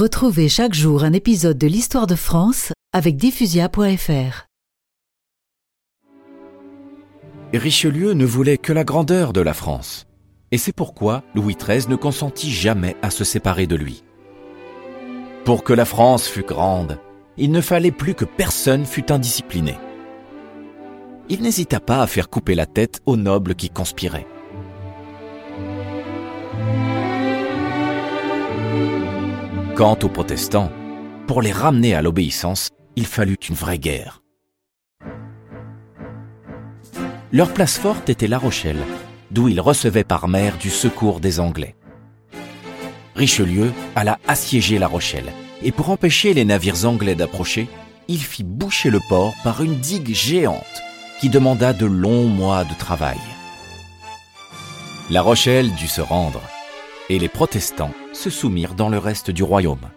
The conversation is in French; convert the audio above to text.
Retrouvez chaque jour un épisode de l'histoire de France avec diffusia.fr. Richelieu ne voulait que la grandeur de la France. Et c'est pourquoi Louis XIII ne consentit jamais à se séparer de lui. Pour que la France fût grande, il ne fallait plus que personne fût indiscipliné. Il n'hésita pas à faire couper la tête aux nobles qui conspiraient. Quant aux protestants, pour les ramener à l'obéissance, il fallut une vraie guerre. Leur place forte était La Rochelle, d'où ils recevaient par mer du secours des Anglais. Richelieu alla assiéger La Rochelle, et pour empêcher les navires anglais d'approcher, il fit boucher le port par une digue géante qui demanda de longs mois de travail. La Rochelle dut se rendre, et les protestants se soumirent dans le reste du royaume.